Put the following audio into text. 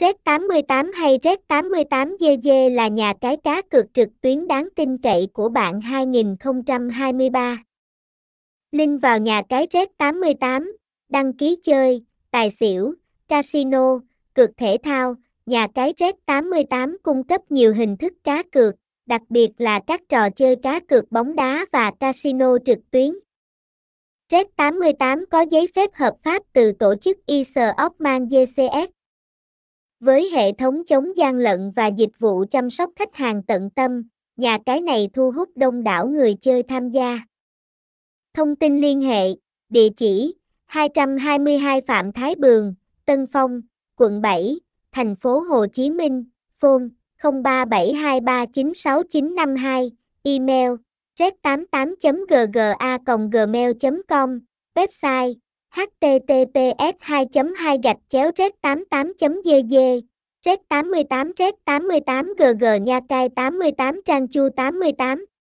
Red 88 hay Red 88 GG là nhà cái cá cược trực tuyến đáng tin cậy của bạn 2023. Link vào nhà cái Red 88, đăng ký chơi, tài xỉu, casino, cược thể thao, nhà cái Red 88 cung cấp nhiều hình thức cá cược, đặc biệt là các trò chơi cá cược bóng đá và casino trực tuyến. Red 88 có giấy phép hợp pháp từ tổ chức ISO Oman GCS. Với hệ thống chống gian lận và dịch vụ chăm sóc khách hàng tận tâm, nhà cái này thu hút đông đảo người chơi tham gia. Thông tin liên hệ, địa chỉ 222 Phạm Thái Bường, Tân Phong, quận 7, thành phố Hồ Chí Minh, phone 0372396952, email red88.gga.gmail.com, website https 2 2 gạch chéo red 88 gg red 88 red 88 gg nha cai 88 trang chu 88